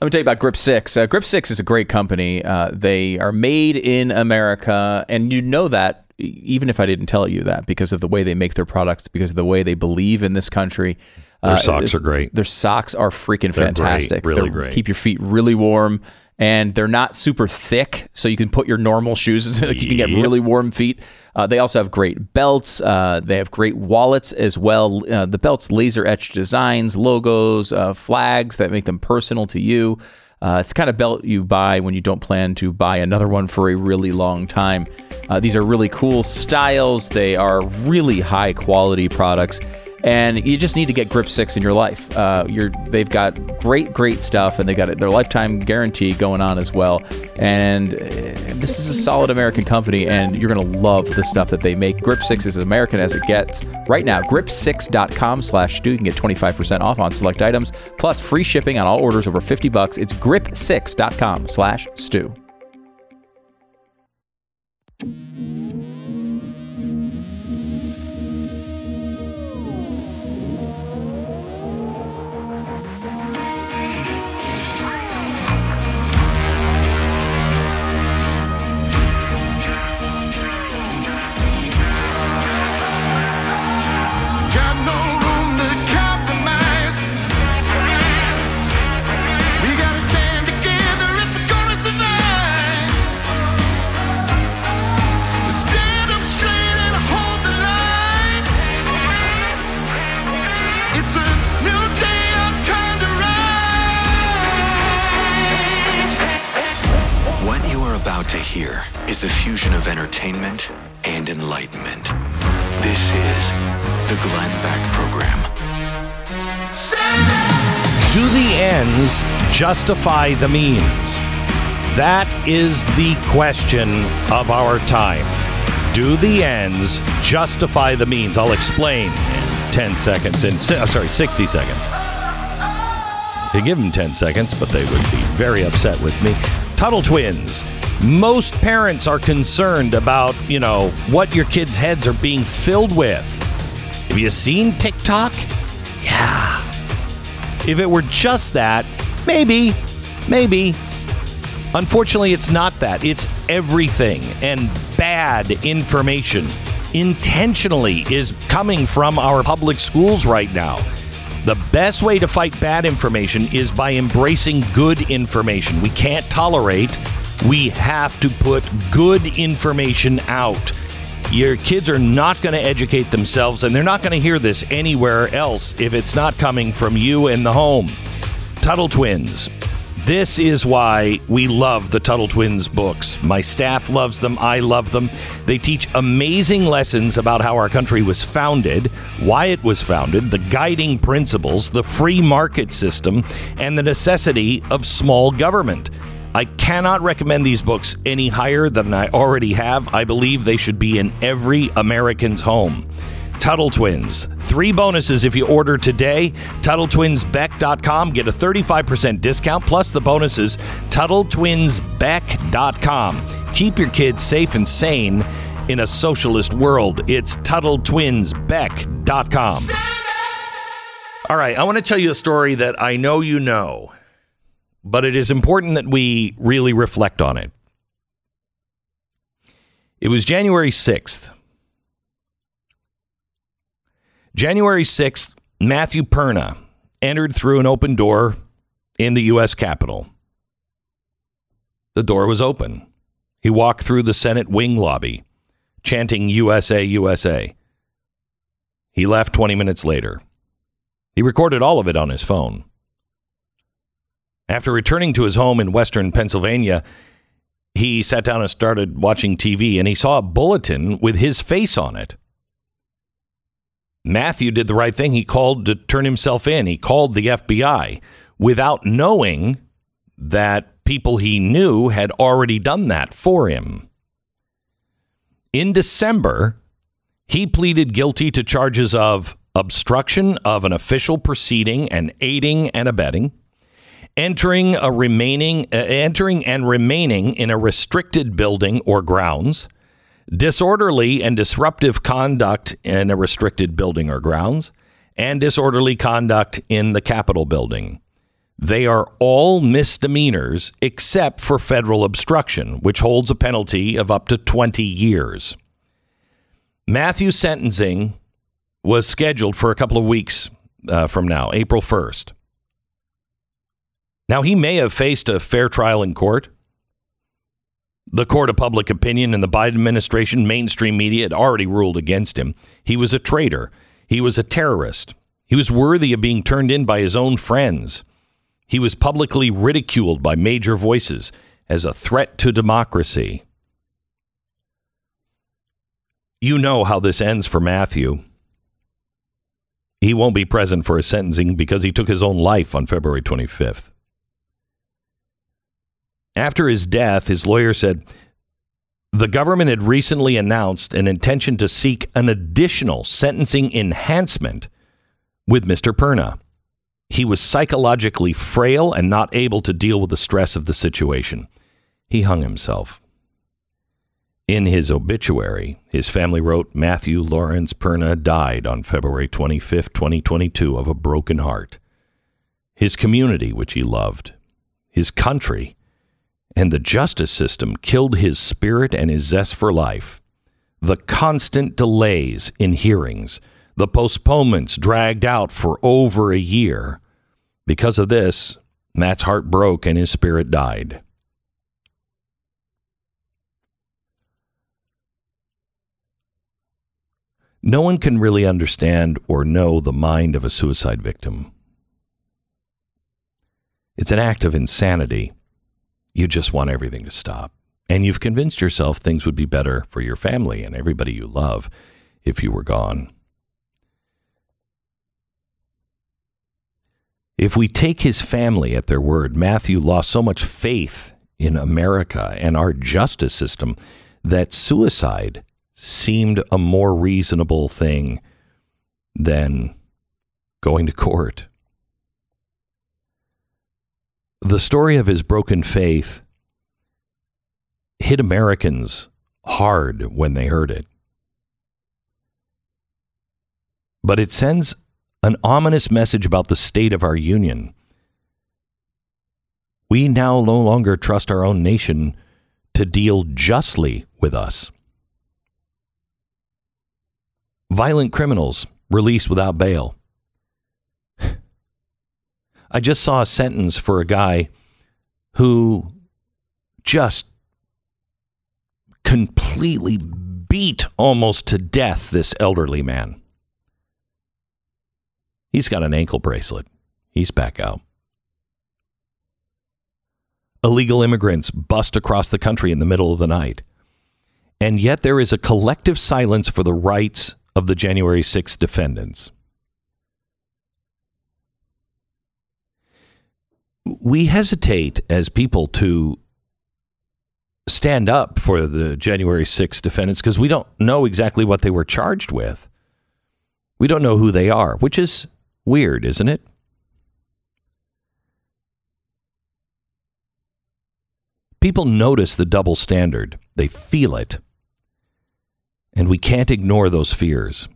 Let me tell you about Grip Six. Uh, Grip Six is a great company. Uh, they are made in America, and you know that even if I didn't tell you that because of the way they make their products, because of the way they believe in this country. Their Uh, socks are great. Their socks are freaking They're great, fantastic. really They're- great. Keep your feet really warm, and they're not super thick, so you can put your normal shoes. like you can get really warm feet. Uh, they also have great belts. Uh, they have great wallets as well. Uh, the belts laser etched designs, logos, uh, flags that make them personal to you. Uh, it's the kind of belt you buy when you don't plan to buy another one for a really long time. Uh, these are really cool styles. They are really high quality products, and you just need to get Grip Six in your life. Uh, you're, they've got great, great stuff, and they got their lifetime guarantee going on as well. And uh, this is a solid American company, and you're gonna love the stuff that they make. Grip Six is as American as it gets. Right now, grip6.com/stu. You can get 25% off on select items, plus free shipping on all orders over 50 bucks. It's grip6.com/stu. justify the means? That is the question of our time. Do the ends justify the means? I'll explain in 10 seconds. In, sorry, 60 seconds. I could give them 10 seconds, but they would be very upset with me. Tuttle Twins. Most parents are concerned about, you know, what your kids' heads are being filled with. Have you seen TikTok? Yeah. If it were just that, maybe, maybe. Unfortunately, it's not that. It's everything and bad information intentionally is coming from our public schools right now. The best way to fight bad information is by embracing good information. We can't tolerate, we have to put good information out. Your kids are not going to educate themselves, and they're not going to hear this anywhere else if it's not coming from you in the home. Tuttle Twins. This is why we love the Tuttle Twins books. My staff loves them. I love them. They teach amazing lessons about how our country was founded, why it was founded, the guiding principles, the free market system, and the necessity of small government. I cannot recommend these books any higher than I already have. I believe they should be in every American's home. Tuttle Twins. Three bonuses if you order today. TuttleTwinsBeck.com. Get a 35% discount plus the bonuses. TuttleTwinsBeck.com. Keep your kids safe and sane in a socialist world. It's TuttleTwinsBeck.com. All right, I want to tell you a story that I know you know, but it is important that we really reflect on it. It was January 6th. January 6th, Matthew Perna entered through an open door in the U.S. Capitol. The door was open. He walked through the Senate wing lobby, chanting USA, USA. He left 20 minutes later. He recorded all of it on his phone. After returning to his home in western Pennsylvania, he sat down and started watching TV and he saw a bulletin with his face on it. Matthew did the right thing. He called to turn himself in. He called the FBI without knowing that people he knew had already done that for him. In December, he pleaded guilty to charges of obstruction of an official proceeding and aiding and abetting, entering a remaining uh, entering and remaining in a restricted building or grounds, disorderly and disruptive conduct in a restricted building or grounds, and disorderly conduct in the Capitol building. They are all misdemeanors except for federal obstruction, which holds a penalty of up to 20 years. Matthew's sentencing was scheduled for a couple of weeks uh, from now, April 1st. Now, he may have faced a fair trial in court. The court of public opinion and the Biden administration, mainstream media had already ruled against him. He was a traitor. He was a terrorist. He was worthy of being turned in by his own friends. He was publicly ridiculed by major voices as a threat to democracy. You know how this ends for Matthew. He won't be present for his sentencing because he took his own life on February 25th. After his death, his lawyer said the government had recently announced an intention to seek an additional sentencing enhancement with Mr. Perna. He was psychologically frail and not able to deal with the stress of the situation. He hung himself. In his obituary, his family wrote Matthew Lawrence Perna died on February 25, 2022, of a broken heart. His community, which he loved, his country, and the justice system killed his spirit and his zest for life. The constant delays in hearings, the postponements dragged out for over a year. Because of this, Matt's heart broke and his spirit died. No one can really understand or know the mind of a suicide victim. It's an act of insanity you just want everything to stop. And you've convinced yourself things would be better for your family and everybody you love if you were gone. If we take his family at their word, Matthew lost so much faith in America and our justice system that suicide seemed a more reasonable thing than going to court the story of his broken faith hit Americans hard when they heard it. But it sends an ominous message about the state of our union. We now no longer trust our own nation to deal justly with us. Violent criminals released without bail. I just saw a sentence for a guy who just completely beat almost to death this elderly man. He's got an ankle bracelet. He's back out. Illegal immigrants bust across the country in the middle of the night. And yet there is a collective silence for the rights of the January 6th defendants. We hesitate as people to stand up for the January 6th defendants because we don't know exactly what they were charged with. We don't know who they are, which is weird, isn't it? People notice the double standard, they feel it. And we can't ignore those fears.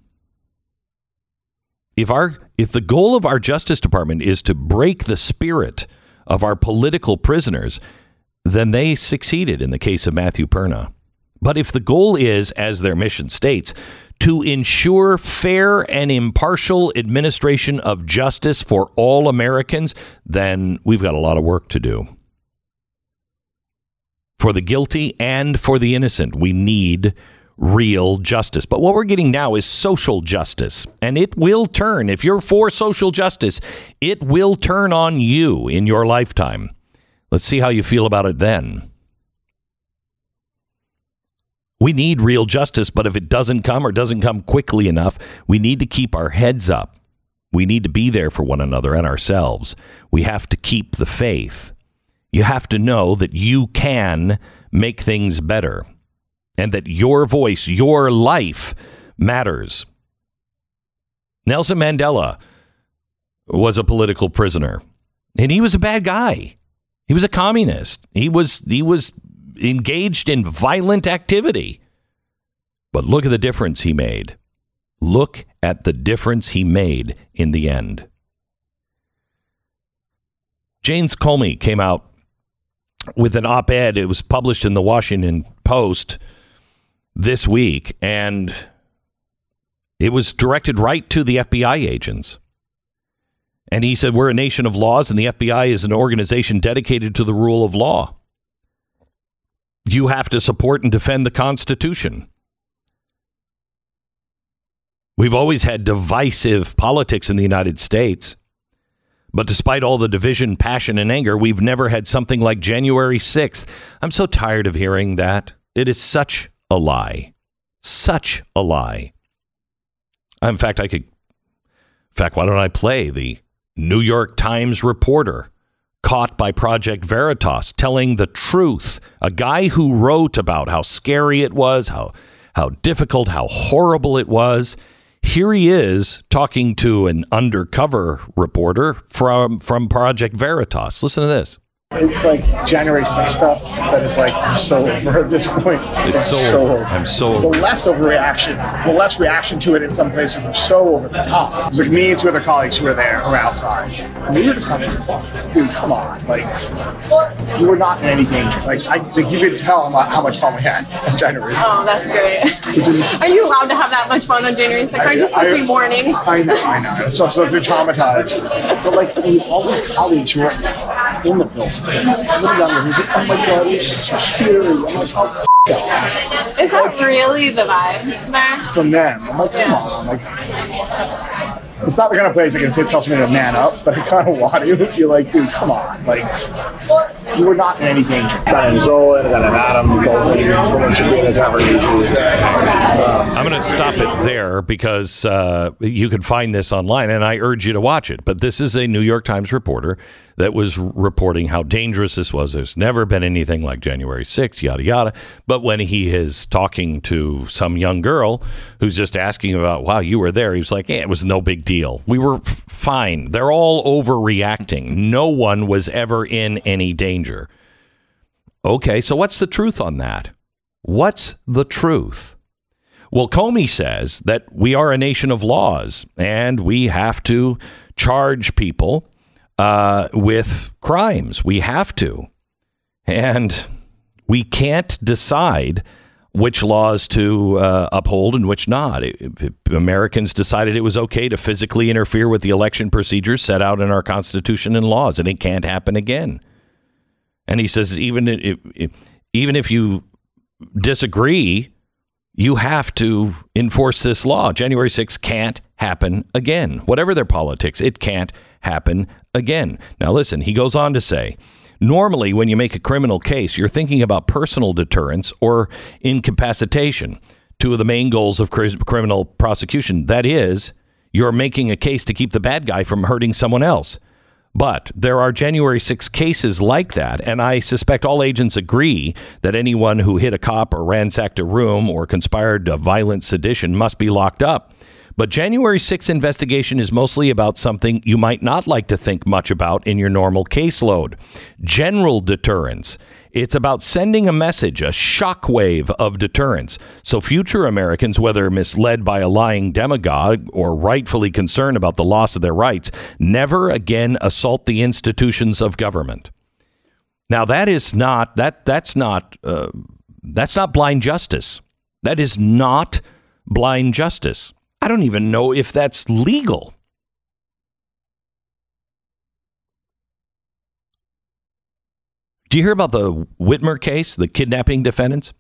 If our if the goal of our justice department is to break the spirit of our political prisoners, then they succeeded in the case of Matthew Perna. But if the goal is, as their mission states, to ensure fair and impartial administration of justice for all Americans, then we've got a lot of work to do. For the guilty and for the innocent, we need real justice. But what we're getting now is social justice, and it will turn. If you're for social justice, it will turn on you in your lifetime. Let's see how you feel about it then. We need real justice, but if it doesn't come or doesn't come quickly enough, we need to keep our heads up. We need to be there for one another and ourselves. We have to keep the faith. You have to know that you can make things better and that your voice, your life matters. Nelson Mandela was a political prisoner, and he was a bad guy. He was a communist. He was he was engaged in violent activity. But look at the difference he made. Look at the difference he made in the end. James Comey came out with an op ed. It was published in the Washington Post this week, and it was directed right to the FBI agents. And he said, We're a nation of laws, and the FBI is an organization dedicated to the rule of law. You have to support and defend the Constitution. We've always had divisive politics in the United States. But despite all the division, passion, and anger, we've never had something like January 6th. I'm so tired of hearing that. It is such a lie. Such a lie. In fact, I could. In fact, why don't I play the New York Times reporter caught by Project Veritas telling the truth? A guy who wrote about how scary it was, how how difficult, how horrible it was. Here he is talking to an undercover reporter from from Project Veritas. Listen to this. It's like January 6th stuff that is like so over at this point. It's so over. I'm so over The it. left's overreaction, the left's reaction to it in some places was so over the top. It was like me and two other colleagues who were there, who were outside. And we were just having fun. Dude, come on. Like, we were not in any danger. Like, I, like you could tell how much fun we had on January. Oh, that's great. Is, Are you allowed to have that much fun on January 6th? Aren't you supposed to be mourning? I know, I know. So, so if you're traumatized, but like all these colleagues who were in the building, a little younger, who's like, oh my god, it's scary. I'm like, oh, f- Is that really the vibe there? From them, I'm like, come on, like. It's not the kind of place I can sit and tell somebody to man up, but I kind of want to. You're like, dude, come on, like, you were not in any danger. got an Zola, got an Adam Goldman, someone should be in a tower Um, I'm going to stop it there because uh, you can find this online, and I urge you to watch it. But this is a New York Times reporter that was reporting how dangerous this was. There's never been anything like January 6th, yada, yada. But when he is talking to some young girl who's just asking about, wow, you were there, he was like, yeah, it was no big deal. We were f- fine. They're all overreacting. No one was ever in any danger. Okay, so what's the truth on that? What's the truth? Well, Comey says that we are a nation of laws and we have to charge people uh, with crimes. We have to. And we can't decide which laws to uh, uphold and which not. Americans decided it was okay to physically interfere with the election procedures set out in our Constitution and laws, and it can't happen again. And he says even if, even if you disagree, you have to enforce this law. January 6th can't happen again. Whatever their politics, it can't happen again. Now, listen, he goes on to say normally, when you make a criminal case, you're thinking about personal deterrence or incapacitation, two of the main goals of criminal prosecution. That is, you're making a case to keep the bad guy from hurting someone else. But there are January 6 cases like that, and I suspect all agents agree that anyone who hit a cop or ransacked a room or conspired a violent sedition must be locked up. But January 6 investigation is mostly about something you might not like to think much about in your normal caseload general deterrence. It's about sending a message, a shockwave of deterrence. So future Americans, whether misled by a lying demagogue or rightfully concerned about the loss of their rights, never again assault the institutions of government. Now that is not that that's not uh, that's not blind justice. That is not blind justice. I don't even know if that's legal. Do you hear about the Whitmer case, the kidnapping defendants?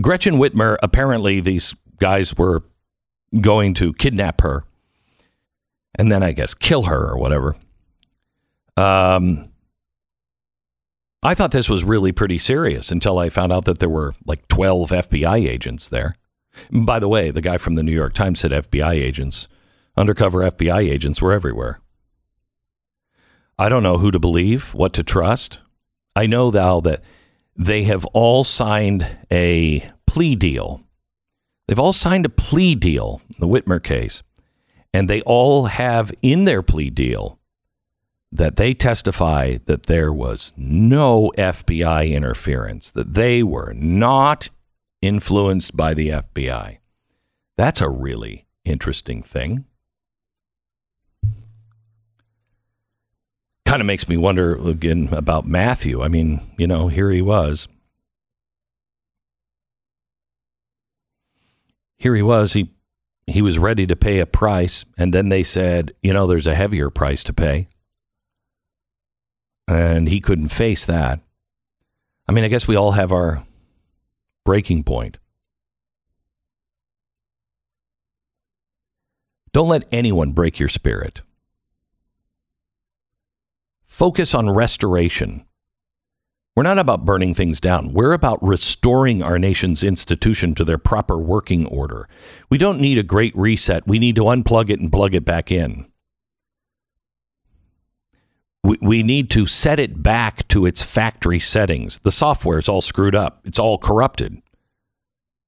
Gretchen Whitmer, apparently, these guys were going to kidnap her and then I guess kill her or whatever. Um, I thought this was really pretty serious until I found out that there were like 12 FBI agents there. By the way, the guy from the New York Times said FBI agents, undercover FBI agents were everywhere. I don't know who to believe, what to trust. I know now that they have all signed a plea deal. They've all signed a plea deal, the Whitmer case, and they all have in their plea deal that they testify that there was no FBI interference, that they were not influenced by the FBI. That's a really interesting thing. Kind of makes me wonder again about Matthew. I mean, you know, here he was. Here he was. He he was ready to pay a price, and then they said, you know, there's a heavier price to pay and he couldn't face that. I mean, I guess we all have our breaking point. Don't let anyone break your spirit. Focus on restoration. We're not about burning things down. We're about restoring our nation's institution to their proper working order. We don't need a great reset. We need to unplug it and plug it back in. We, we need to set it back to its factory settings. The software is all screwed up, it's all corrupted.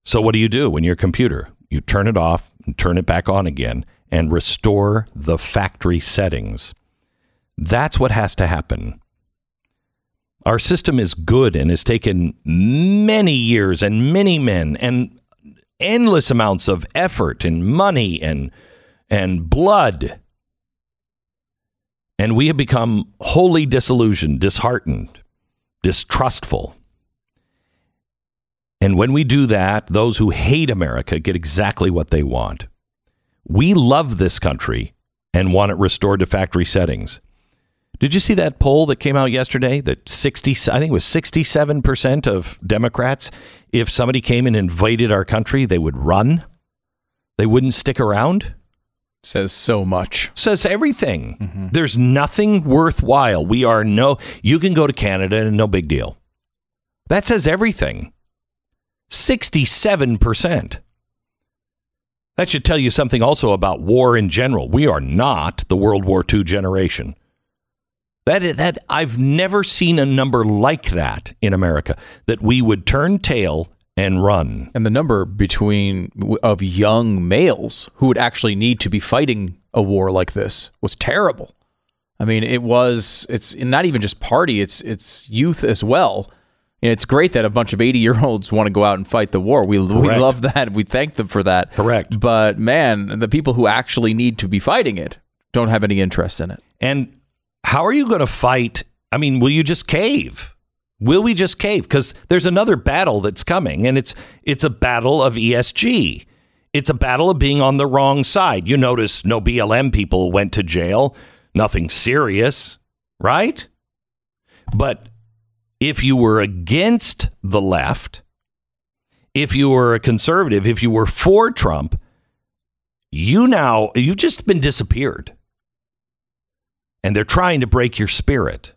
So, what do you do when your computer? You turn it off and turn it back on again and restore the factory settings. That's what has to happen. Our system is good and has taken many years and many men and endless amounts of effort and money and and blood. And we have become wholly disillusioned, disheartened, distrustful. And when we do that, those who hate America get exactly what they want. We love this country and want it restored to factory settings. Did you see that poll that came out yesterday that 60 I think it was 67% of Democrats if somebody came and invaded our country they would run? They wouldn't stick around? Says so much. Says everything. Mm-hmm. There's nothing worthwhile. We are no you can go to Canada and no big deal. That says everything. 67%. That should tell you something also about war in general. We are not the World War II generation. That that I've never seen a number like that in America that we would turn tail and run. And the number between of young males who would actually need to be fighting a war like this was terrible. I mean, it was it's not even just party, it's it's youth as well. And it's great that a bunch of 80 year olds want to go out and fight the war. We, we love that. We thank them for that. Correct. But man, the people who actually need to be fighting it don't have any interest in it. And how are you going to fight? I mean, will you just cave? Will we just cave? Because there's another battle that's coming, and it's it's a battle of ESG. It's a battle of being on the wrong side. You notice no BLM people went to jail, nothing serious, right? But if you were against the left, if you were a conservative, if you were for Trump, you now you've just been disappeared and they're trying to break your spirit.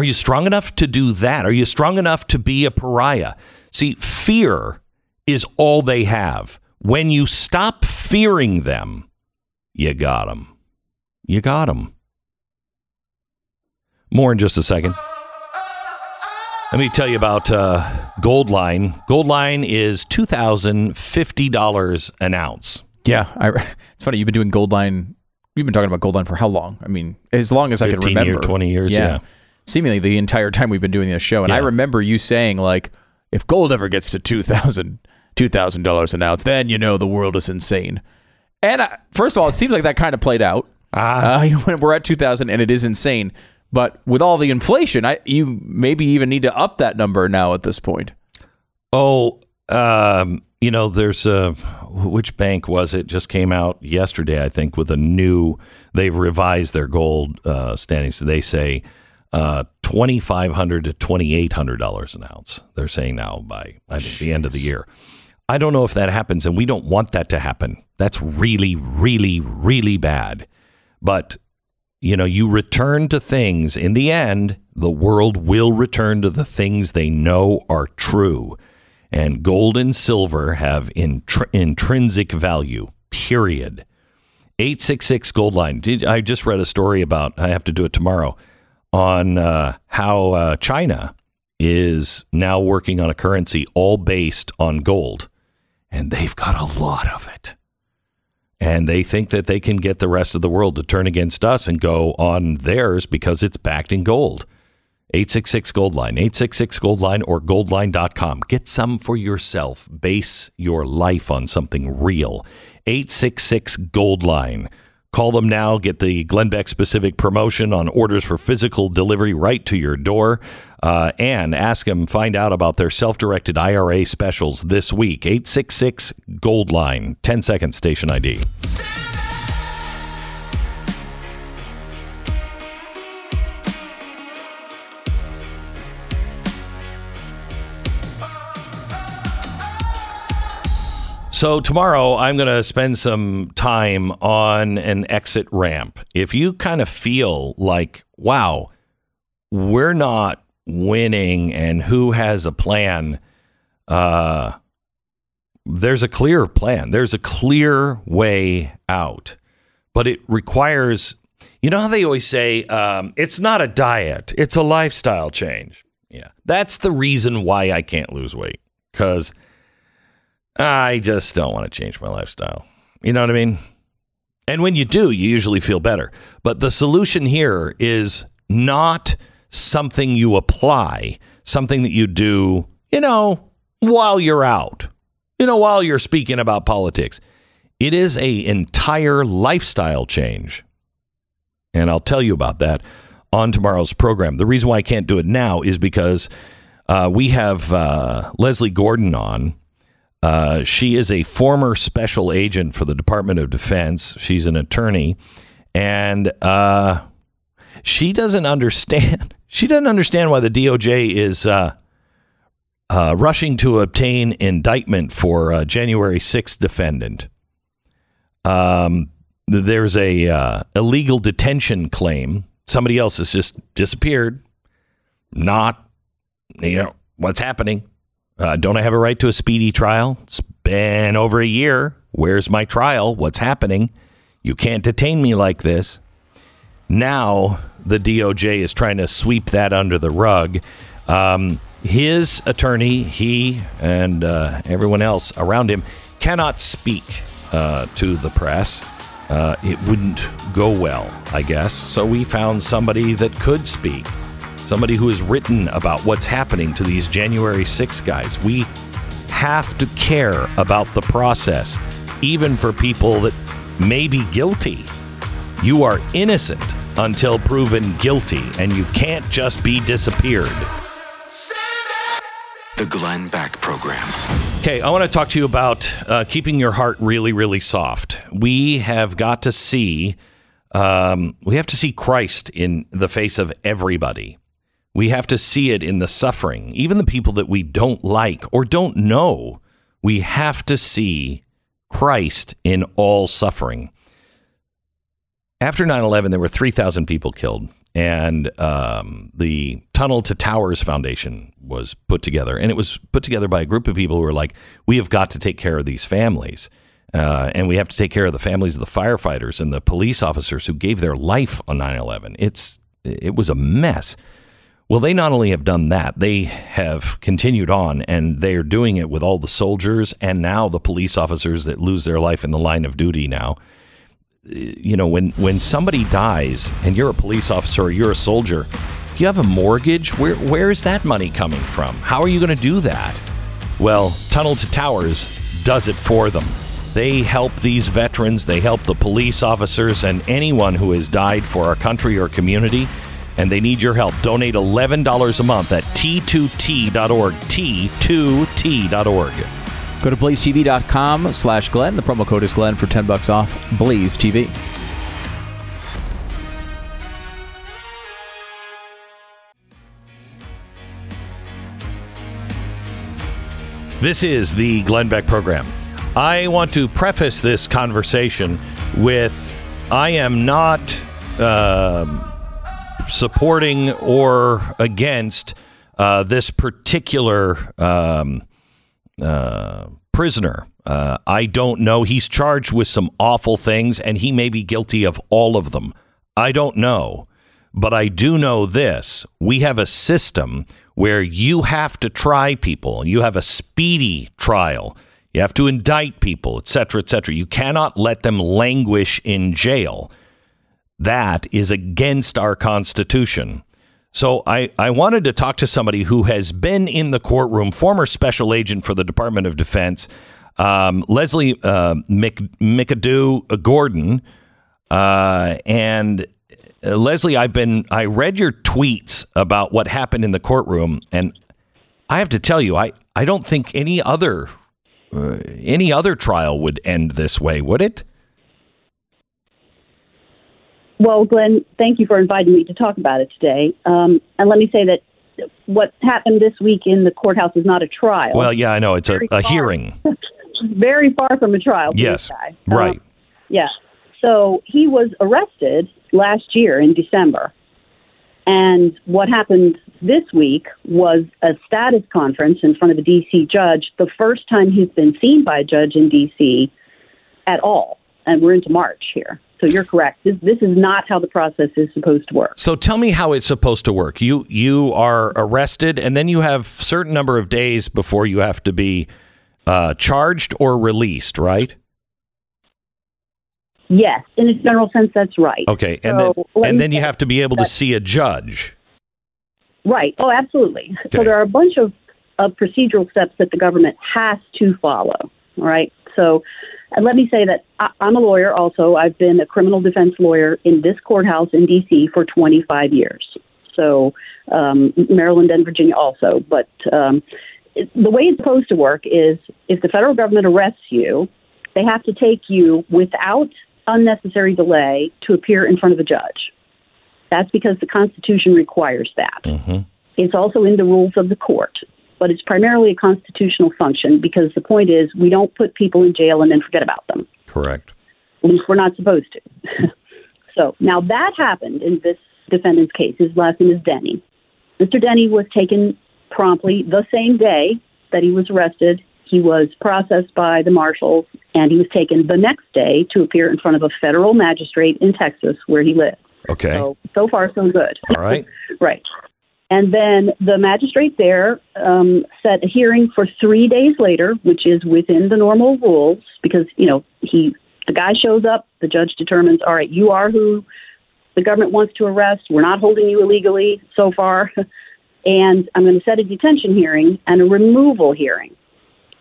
Are you strong enough to do that? Are you strong enough to be a pariah? See, fear is all they have. When you stop fearing them, you got them. You got them. More in just a second. Let me tell you about uh, Goldline. Goldline is two thousand fifty dollars an ounce. Yeah, I, it's funny. You've been doing Goldline. You've been talking about Goldline for how long? I mean, as long as I can 15 remember. year, 20 years, yeah. Seemingly the entire time we've been doing this show. And I remember you saying, like, if gold ever gets to $2,000, $2,000 an ounce, then you know the world is insane. And uh, first of all, it seems like that kind of played out. Ah. Uh, we're at 2000 and it is insane. But with all the inflation, I you maybe even need to up that number now at this point. Oh, um, you know, there's a which bank was it? Just came out yesterday, I think, with a new. They've revised their gold uh, standings. They say uh, twenty five hundred to twenty eight hundred dollars an ounce. They're saying now by I think the end of the year. I don't know if that happens, and we don't want that to happen. That's really, really, really bad. But you know, you return to things. In the end, the world will return to the things they know are true. And gold and silver have intr- intrinsic value, period. 866 Gold Line. I just read a story about, I have to do it tomorrow, on uh, how uh, China is now working on a currency all based on gold. And they've got a lot of it and they think that they can get the rest of the world to turn against us and go on theirs because it's backed in gold. 866 Gold Line, 866 Gold Line, or goldline.com. Get some for yourself. Base your life on something real. 866 Gold Line, Call them now. Get the Glenn Beck specific promotion on orders for physical delivery right to your door. Uh, and ask them, find out about their self directed IRA specials this week. 866 Gold Line, 10 second station ID. So tomorrow I'm going to spend some time on an exit ramp. If you kind of feel like, wow, we're not winning and who has a plan, uh, there's a clear plan. There's a clear way out, but it requires, you know how they always say, um, it's not a diet, it's a lifestyle change. Yeah. That's the reason why I can't lose weight because I just don't want to change my lifestyle. You know what I mean? And when you do, you usually feel better. But the solution here is not something you apply, something that you do, you know, while you're out, you know, while you're speaking about politics. It is a entire lifestyle change. And I'll tell you about that on tomorrow's program. The reason why I can't do it now is because uh, we have uh, Leslie Gordon on. Uh, she is a former special agent for the Department of Defense. She's an attorney, and uh, she doesn't understand. She doesn't understand why the DOJ is uh, uh, rushing to obtain indictment for a January 6th defendant. Um, there's a uh, illegal detention claim. Somebody else has just disappeared. Not, you know, what's happening? Uh, don't I have a right to a speedy trial? It's been over a year. Where's my trial? What's happening? You can't detain me like this. Now the DOJ is trying to sweep that under the rug. Um, his attorney, he and uh, everyone else around him cannot speak uh, to the press. Uh, it wouldn't go well, I guess. So we found somebody that could speak, somebody who has written about what's happening to these January 6 guys. We have to care about the process, even for people that may be guilty. You are innocent until proven guilty, and you can't just be disappeared. The Glenn Beck Program. Okay, I want to talk to you about uh, keeping your heart really, really soft. We have got to see, um, we have to see Christ in the face of everybody. We have to see it in the suffering, even the people that we don't like or don't know. We have to see Christ in all suffering. After 9 11, there were 3,000 people killed, and um, the Tunnel to Towers Foundation was put together. And it was put together by a group of people who were like, we have got to take care of these families. Uh, and we have to take care of the families of the firefighters and the police officers who gave their life on 9 11. It's It was a mess. Well, they not only have done that, they have continued on and they're doing it with all the soldiers and now the police officers that lose their life in the line of duty now. Uh, you know when when somebody dies and you're a police officer or you're a soldier you have a mortgage? Where where is that money coming from? How are you going to do that? Well tunnel to towers does it for them. They help these veterans they help the police officers and anyone who has died for our country or community and they need your help donate $11 a month at t2t.org t2t.org Go to blazetv.com slash Glenn. The promo code is Glenn for 10 bucks off Blaze TV. This is the Glenn Beck program. I want to preface this conversation with I am not um supporting or against uh, this particular um, uh, prisoner. Uh, I don't know. He's charged with some awful things, and he may be guilty of all of them. I don't know. But I do know this we have a system where you have to try people, you have a speedy trial. You have to indict people, et cetera, et cetera. You cannot let them languish in jail. That is against our Constitution. So I, I wanted to talk to somebody who has been in the courtroom, former special agent for the Department of Defense, um, Leslie uh, Mc, McAdoo Gordon. Uh, and uh, Leslie, I've been I read your tweets about what happened in the courtroom, and I have to tell you, I I don't think any other uh, any other trial would end this way, would it? Well, Glenn, thank you for inviting me to talk about it today. Um, and let me say that what happened this week in the courthouse is not a trial. Well, yeah, I know it's a, Very a far. hearing. Very far from a trial. Yes, right. Um, yeah. So he was arrested last year in December. And what happened this week was a status conference in front of a D.C. judge, the first time he's been seen by a judge in D.C. at all. And we're into March here. So you're correct. This, this is not how the process is supposed to work. So tell me how it's supposed to work. You you are arrested, and then you have certain number of days before you have to be uh, charged or released, right? Yes, in a general sense, that's right. Okay, and So, then and then you have to be able to see a judge. Right. Oh, absolutely. Okay. So there are a bunch of, of procedural steps that the government has to follow. All right. So and let me say that I, I'm a lawyer also. I've been a criminal defense lawyer in this courthouse in D.C. for 25 years. So um, Maryland and Virginia also. But um, it, the way it's supposed to work is if the federal government arrests you, they have to take you without unnecessary delay to appear in front of a judge. That's because the Constitution requires that. It's also in the rules of the court, but it's primarily a constitutional function because the point is we don't put people in jail and then forget about them. Correct. At least we're not supposed to. so now that happened in this defendant's case. His last name is Denny. Mr. Denny was taken promptly the same day that he was arrested. He was processed by the marshals and he was taken the next day to appear in front of a federal magistrate in Texas where he lives. Okay. So, so far, so good. All right. Right. And then the magistrate there um, set a hearing for three days later, which is within the normal rules, because you know he the guy shows up, the judge determines, all right, you are who the government wants to arrest. We're not holding you illegally so far, and I'm going to set a detention hearing and a removal hearing.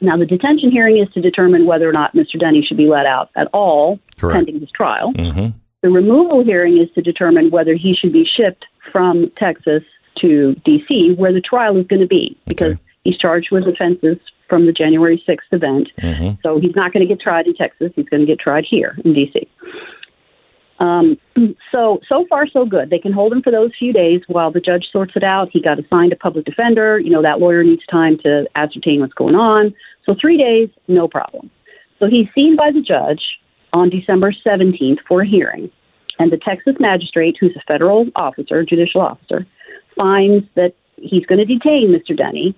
Now, the detention hearing is to determine whether or not Mr. Denny should be let out at all Correct. pending his trial. Mm-hmm. The removal hearing is to determine whether he should be shipped from Texas to D.C., where the trial is going to be, because Okay. he's charged with offenses from the January 6th event. Mm-hmm. So he's not going to get tried in Texas. He's going to get tried here in D.C. Um, so so far so good. They can hold him for those few days while the judge sorts it out. He got assigned a public defender. You know that lawyer needs time to ascertain what's going on. So three days, no problem. So he's seen by the judge on December 17th for a hearing, and the Texas magistrate, who's a federal officer, judicial officer, finds that he's going to detain Mr. Denny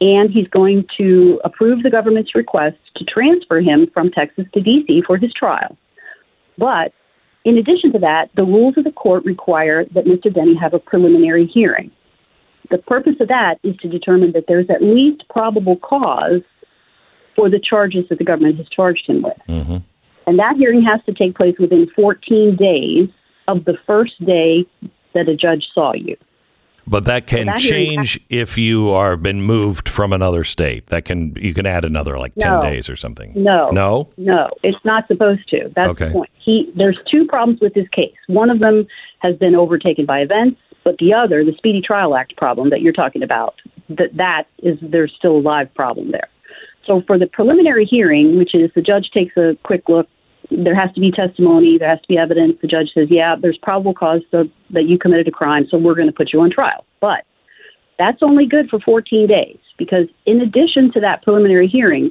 and he's going to approve the government's request to transfer him from Texas to D.C. for his trial. But in addition to that, the rules of the court require that Mr. Denny have a preliminary hearing. The purpose of that is to determine that there's at least probable cause for the charges that the government has charged him with. Mm-hmm. And that hearing has to take place within 14 days of the first day that a judge saw you. But that can that hearing- change if you are been moved from another state. That can you can add another like ten No. days or something. No. No. No, it's not supposed to. That's Okay. the point. He there's two problems with this case. One of them has been overtaken by events, but the other, the Speedy Trial Act problem that you're talking about, that that is there's still a live problem there. So for the preliminary hearing, which is the judge takes a quick look, there has to be testimony, there has to be evidence. The judge says, "Yeah, there's probable cause so, that you committed a crime, so we're going to put you on trial." But that's only good for 14 days because in addition to that preliminary hearing,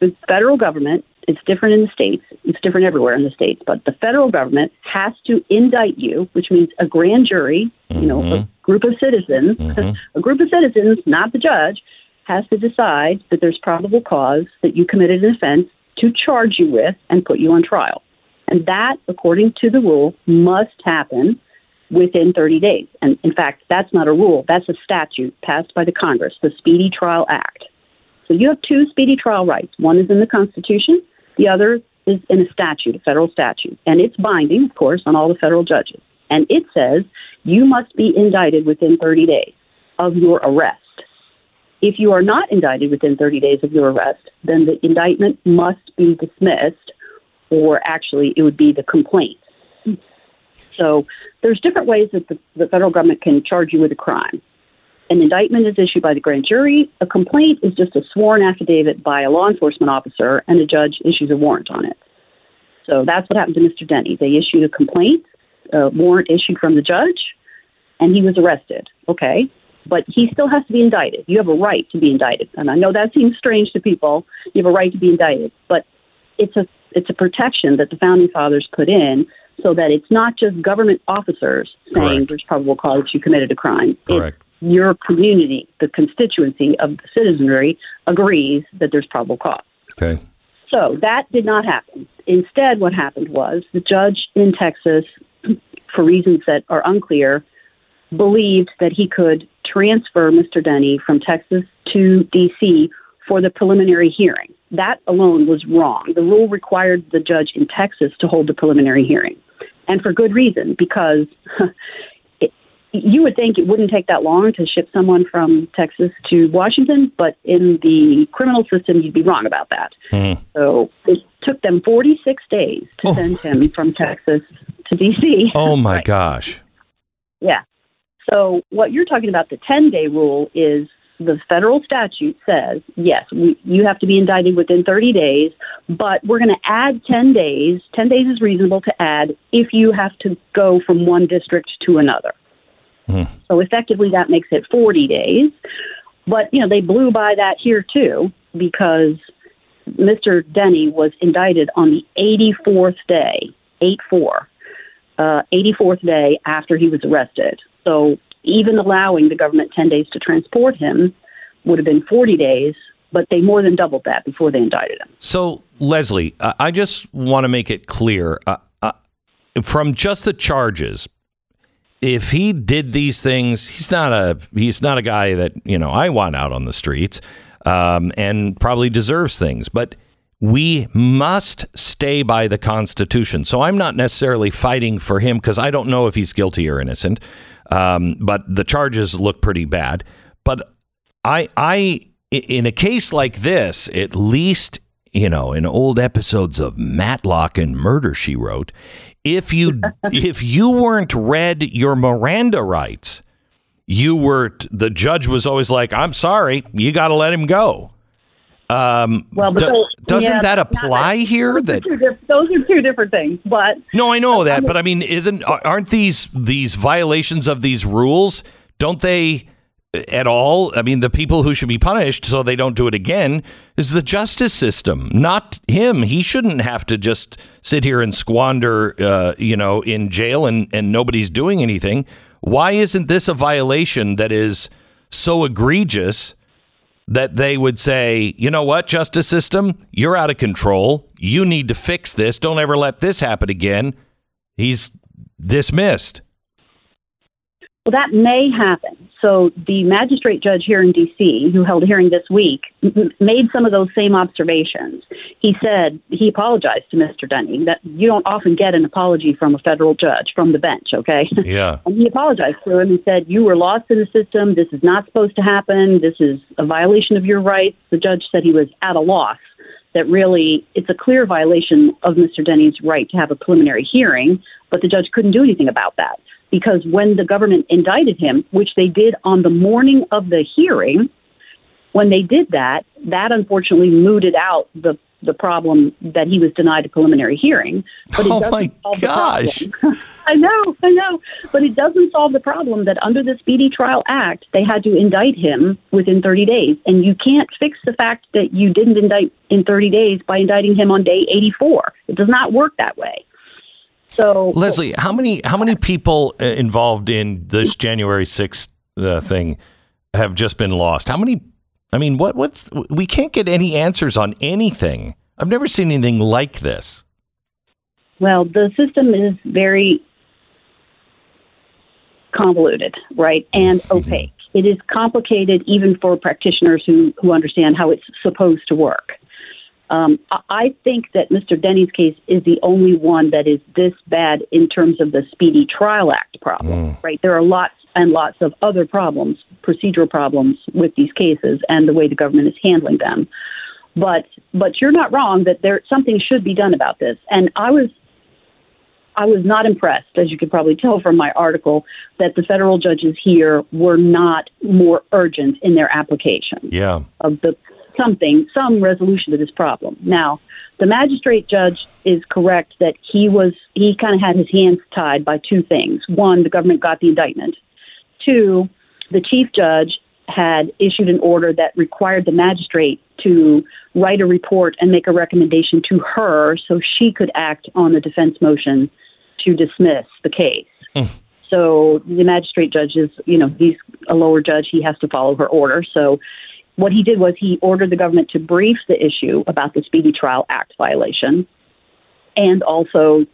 the federal government, it's different in the states, it's different everywhere in the states, but the federal government has to indict you, which means a grand jury, you know, a mm-hmm. group of citizens, mm-hmm. a group of citizens, not the judge, has to decide that there's probable cause that you committed an offense to charge you with and put you on trial. And that, according to the rule, must happen within 30 days. And in fact, that's not a rule, that's a statute passed by the Congress, the Speedy Trial Act. So you have two speedy trial rights. One is in the Constitution, the other is in a statute, a federal statute. And it's binding, of course, on all the federal judges. And it says you must be indicted within 30 days of your arrest. If you are not indicted within 30 days of your arrest, then the indictment must be dismissed, or actually, it would be the complaint So there's different ways that the, the federal government can charge you with a crime. An indictment is issued by the grand jury. A complaint is just a sworn affidavit by a law enforcement officer, and a judge issues a warrant on it. So that's what happened to Mr. Denny. They issued a complaint, a warrant issued from the judge, and he was arrested. Okay. But he still has to be indicted. You have a right to be indicted. And I know that seems strange to people. You have a right to be indicted. But it's a it's a protection that the founding fathers put in so that it's not just government officers saying Correct. there's probable cause you committed a crime. It's Correct. your community, the constituency of the citizenry agrees that there's probable cause. Okay. So that did not happen. Instead, what happened was the judge in Texas, for reasons that are unclear, believed that he could transfer Mr. Denny from Texas to D.C. for the preliminary hearing. That alone was wrong. The rule required the judge in Texas to hold the preliminary hearing, and for good reason, because it, you would think it wouldn't take that long to ship someone from Texas to Washington, but in the criminal system, you'd be wrong about that. Hmm. So it took them 46 days to oh. send him from Texas to D.C. Oh my gosh. Yeah. So what you're talking about, the 10 day rule, is the federal statute says, yes, we, you have to be indicted within 30 days, but we're going to add 10 days. 10 days is reasonable to add if you have to go from one district to another. So effectively, that makes it 40 days. But, you know, they blew by that here too because Mr. Denny was indicted on the 84th day, 8 4, uh, 84th day after he was arrested. So even allowing the government 10 days to transport him would have been 40 days, but they more than doubled that before they indicted him. So, Leslie, I just want to make it clear uh, uh, from just the charges. If he did these things, he's not a he's not a guy that you know I want out on the streets, um, and probably deserves things. But we must stay by the Constitution. So I'm not necessarily fighting for him because I don't know if he's guilty or innocent. Um, but the charges look pretty bad. But I, I, in a case like this, at least, you know, in old episodes of Matlock and Murder She Wrote, if you if you weren't read your Miranda rights, you were the judge was always like, "I'm sorry, you got to let him go." Um, Well, do- those- doesn't yeah, that apply that- here? Those, That are two diff- those are two different things. But no, I know that, but I mean, isn't aren't these these violations of these rules? Don't they at all? I mean, the people who should be punished so they don't do it again is the justice system, not him. He shouldn't have to just sit here and squander, uh, you know, in jail and and nobody's doing anything. Why isn't this a violation that is so egregious? That they would say, you know what, justice system, you're out of control. You need to fix this. Don't ever let this happen again. He's dismissed. Well, that may happen. So the magistrate judge here in D.C., who held a hearing this week, m- made some of those same observations. He said he apologized to Mr. Denny. That you don't often get an apology from a federal judge from the bench, okay? Yeah. And he apologized to him and said, You were lost in the system. This is not supposed to happen. This is a violation of your rights. The judge said he was at a loss, that really it's a clear violation of Mr. Denny's right to have a preliminary hearing, but the judge couldn't do anything about that. Because when the government indicted him, which they did on the morning of the hearing, when they did that, that unfortunately mooted out the the problem that he was denied a preliminary hearing. But it Oh, doesn't my solve gosh. The problem. I know, I know, but it doesn't solve the problem that under the Speedy Trial Act they had to indict him within 30 days, and you can't fix the fact that you didn't indict in 30 days by indicting him on day 84. It does not work that way. So Leslie, how many how many people uh, involved in this January sixth uh, thing have just been lost? How many? I mean, what what's we can't get any answers on anything. I've never seen anything like this. Well, the system is very convoluted, right, and opaque. It is complicated even for practitioners who, who understand how it's supposed to work. Um, I- think that Mr. Denny's case is the only one that is this bad in terms of the Speedy Trial Act problem, right? There are lots and lots of other problems, procedural problems with these cases and the way the government is handling them. But but you're not wrong that there something should be done about this. And I was I was not impressed, as you could probably tell from my article, that the federal judges here were not more urgent in their application Yeah. of the something, some resolution to this problem. Now, the magistrate judge is correct that he was he kind of had his hands tied by two things. One, the government got the indictment. Two, the chief judge had issued an order that required the magistrate to write a report and make a recommendation to her so she could act on the defense motion to dismiss the case. Hmm. So the magistrate judge is, you know, he's a lower judge. He has to follow her order. So what he did was he ordered the government to brief the issue about the Speedy Trial Act violation and also,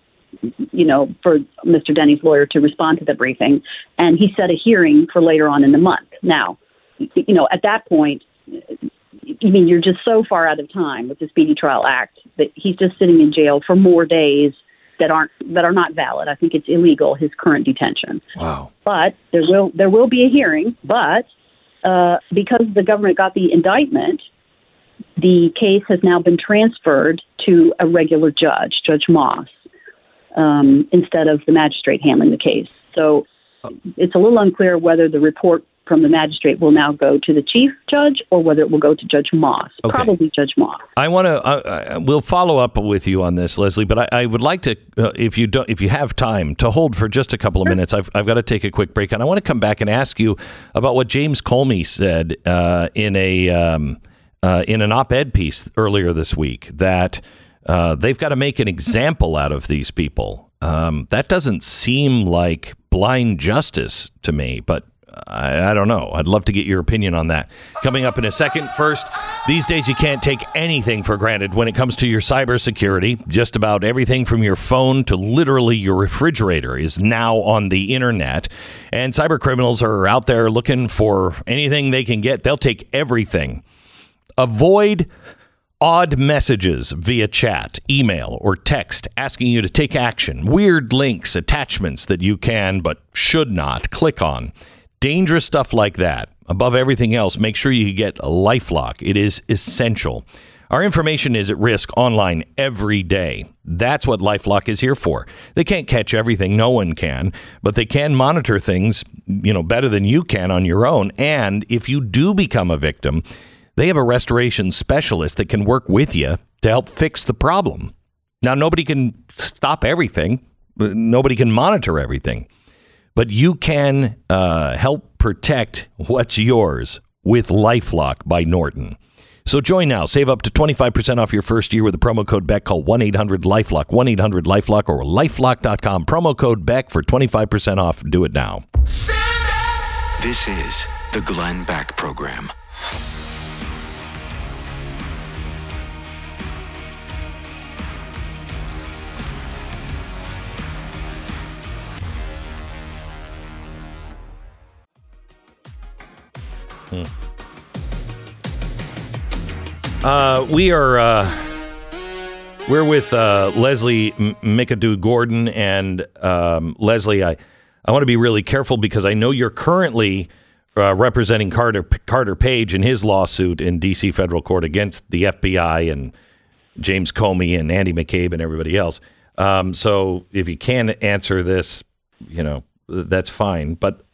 you know, for Mr. Denny's lawyer to respond to the briefing. And he set a hearing for later on in the month. Now, you know, at that point, I mean, you're just so far out of time with the Speedy Trial Act that he's just sitting in jail for more days that aren't that are not valid. I think it's illegal his current detention. Wow. But there will there will be a hearing. But uh, because the government got the indictment, the case has now been transferred to a regular judge, Judge Moss, um, instead of the magistrate handling the case. So it's a little unclear whether the report from the magistrate will now go to the chief judge or whether it will go to Judge Moss. Okay. Probably Judge Moss. I want to. Uh, we'll follow up with you on this, Leslie. But I, I would like to, uh, if you don't, if you have time, to hold for just a couple of minutes. I've, I've got to take a quick break, and I want to come back and ask you about what James Comey said uh, in a um, uh, in an op-ed piece earlier this week that uh, they've got to make an example out of these people. Um, that doesn't seem like blind justice to me, but I, I don't know. I'd love to get your opinion on that. Coming up in a second. First, these days you can't take anything for granted when it comes to your cybersecurity. Just about everything from your phone to literally your refrigerator is now on the internet. And cyber criminals are out there looking for anything they can get. They'll take everything. Avoid odd messages via chat, email, or text asking you to take action, weird links, attachments that you can but should not click on. Dangerous stuff like that. Above everything else, make sure you get Lifelock. It is essential. Our information is at risk online every day. That's what Lifelock is here for. They can't catch everything, no one can, but they can monitor things, you know, better than you can on your own. And if you do become a victim, they have a restoration specialist that can work with you to help fix the problem. Now, nobody can stop everything, nobody can monitor everything, but you can uh, help protect what's yours with Lifelock by Norton. So join now. Save up to 25% off your first year with the promo code BECK. Call 1 800 Lifelock, 1 800 Lifelock, or lifelock.com. Promo code BECK for 25% off. Do it now. This is the Glenn Beck Program. Uh, we are uh, we're with uh, Leslie M- McAdoo Gordon and um, Leslie. I I want to be really careful because I know you're currently uh, representing Carter Carter Page in his lawsuit in D.C. federal court against the FBI and James Comey and Andy McCabe and everybody else. Um, so if you can answer this, you know that's fine. But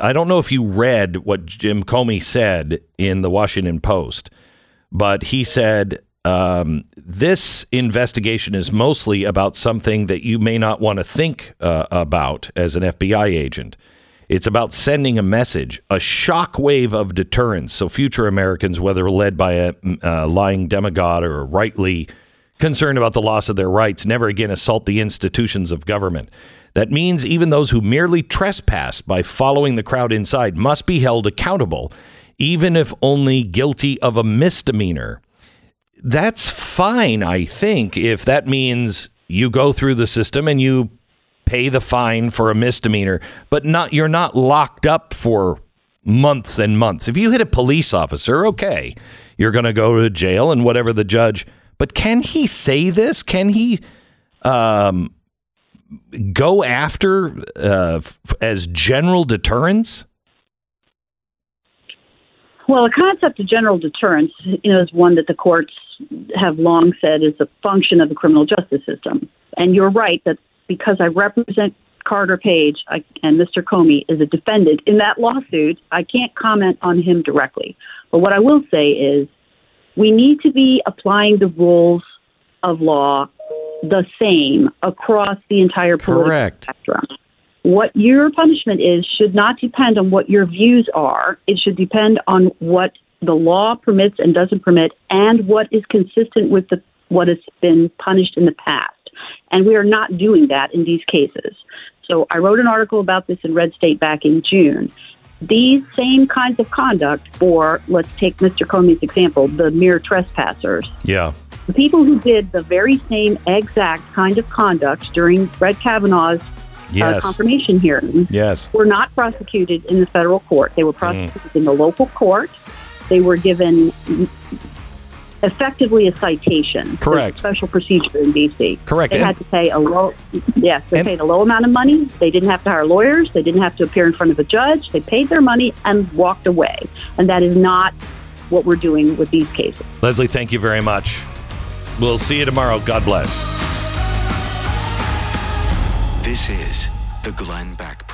I don't know if you read what Jim Comey said in the Washington Post but he said um, this investigation is mostly about something that you may not want to think uh, about as an FBI agent. It's about sending a message, a shockwave of deterrence, so future Americans, whether led by a uh, lying demagogue or rightly concerned about the loss of their rights, never again assault the institutions of government. That means even those who merely trespass by following the crowd inside must be held accountable even if only guilty of a misdemeanor. That's fine, I think, if that means you go through the system and you pay the fine for a misdemeanor, but not you're not locked up for months and months. If you hit a police officer, okay, you're going to go to jail and whatever the judge. But can he say this? Can he um, go after uh, as general deterrence? Well, the concept of general deterrence, you know, is one that the courts have long said is a function of the criminal justice system. And you're right that because I represent Carter Page I, and Mr. Comey is a defendant in that lawsuit, I can't comment on him directly. But what I will say is we need to be applying the rules of law the same across the entire political Correct. spectrum. What your punishment is should not depend on what your views are. It should depend on what the law permits and doesn't permit, and what is consistent with the, what has been punished in the past. And we are not doing that in these cases. So I wrote an article about this in Red State back in June. These same kinds of conduct, or let's take Mr. Comey's example, the mere trespassers, Yeah. The people who did the very same exact kind of conduct during Brett Kavanaugh's uh, confirmation hearing Yes. were not prosecuted in the federal court. They were Mm. prosecuted in the local court. They were given effectively a citation. There's a Correct. special procedure in D.C. Correct. They And- had to pay a low, yes, they And- paid a low amount of money. They didn't have to hire lawyers. They didn't have to appear in front of a judge. They paid their money and walked away. And that is not what we're doing with these cases. Leslie, thank you very much. We'll see you tomorrow. God bless. This is the Glenn Beck.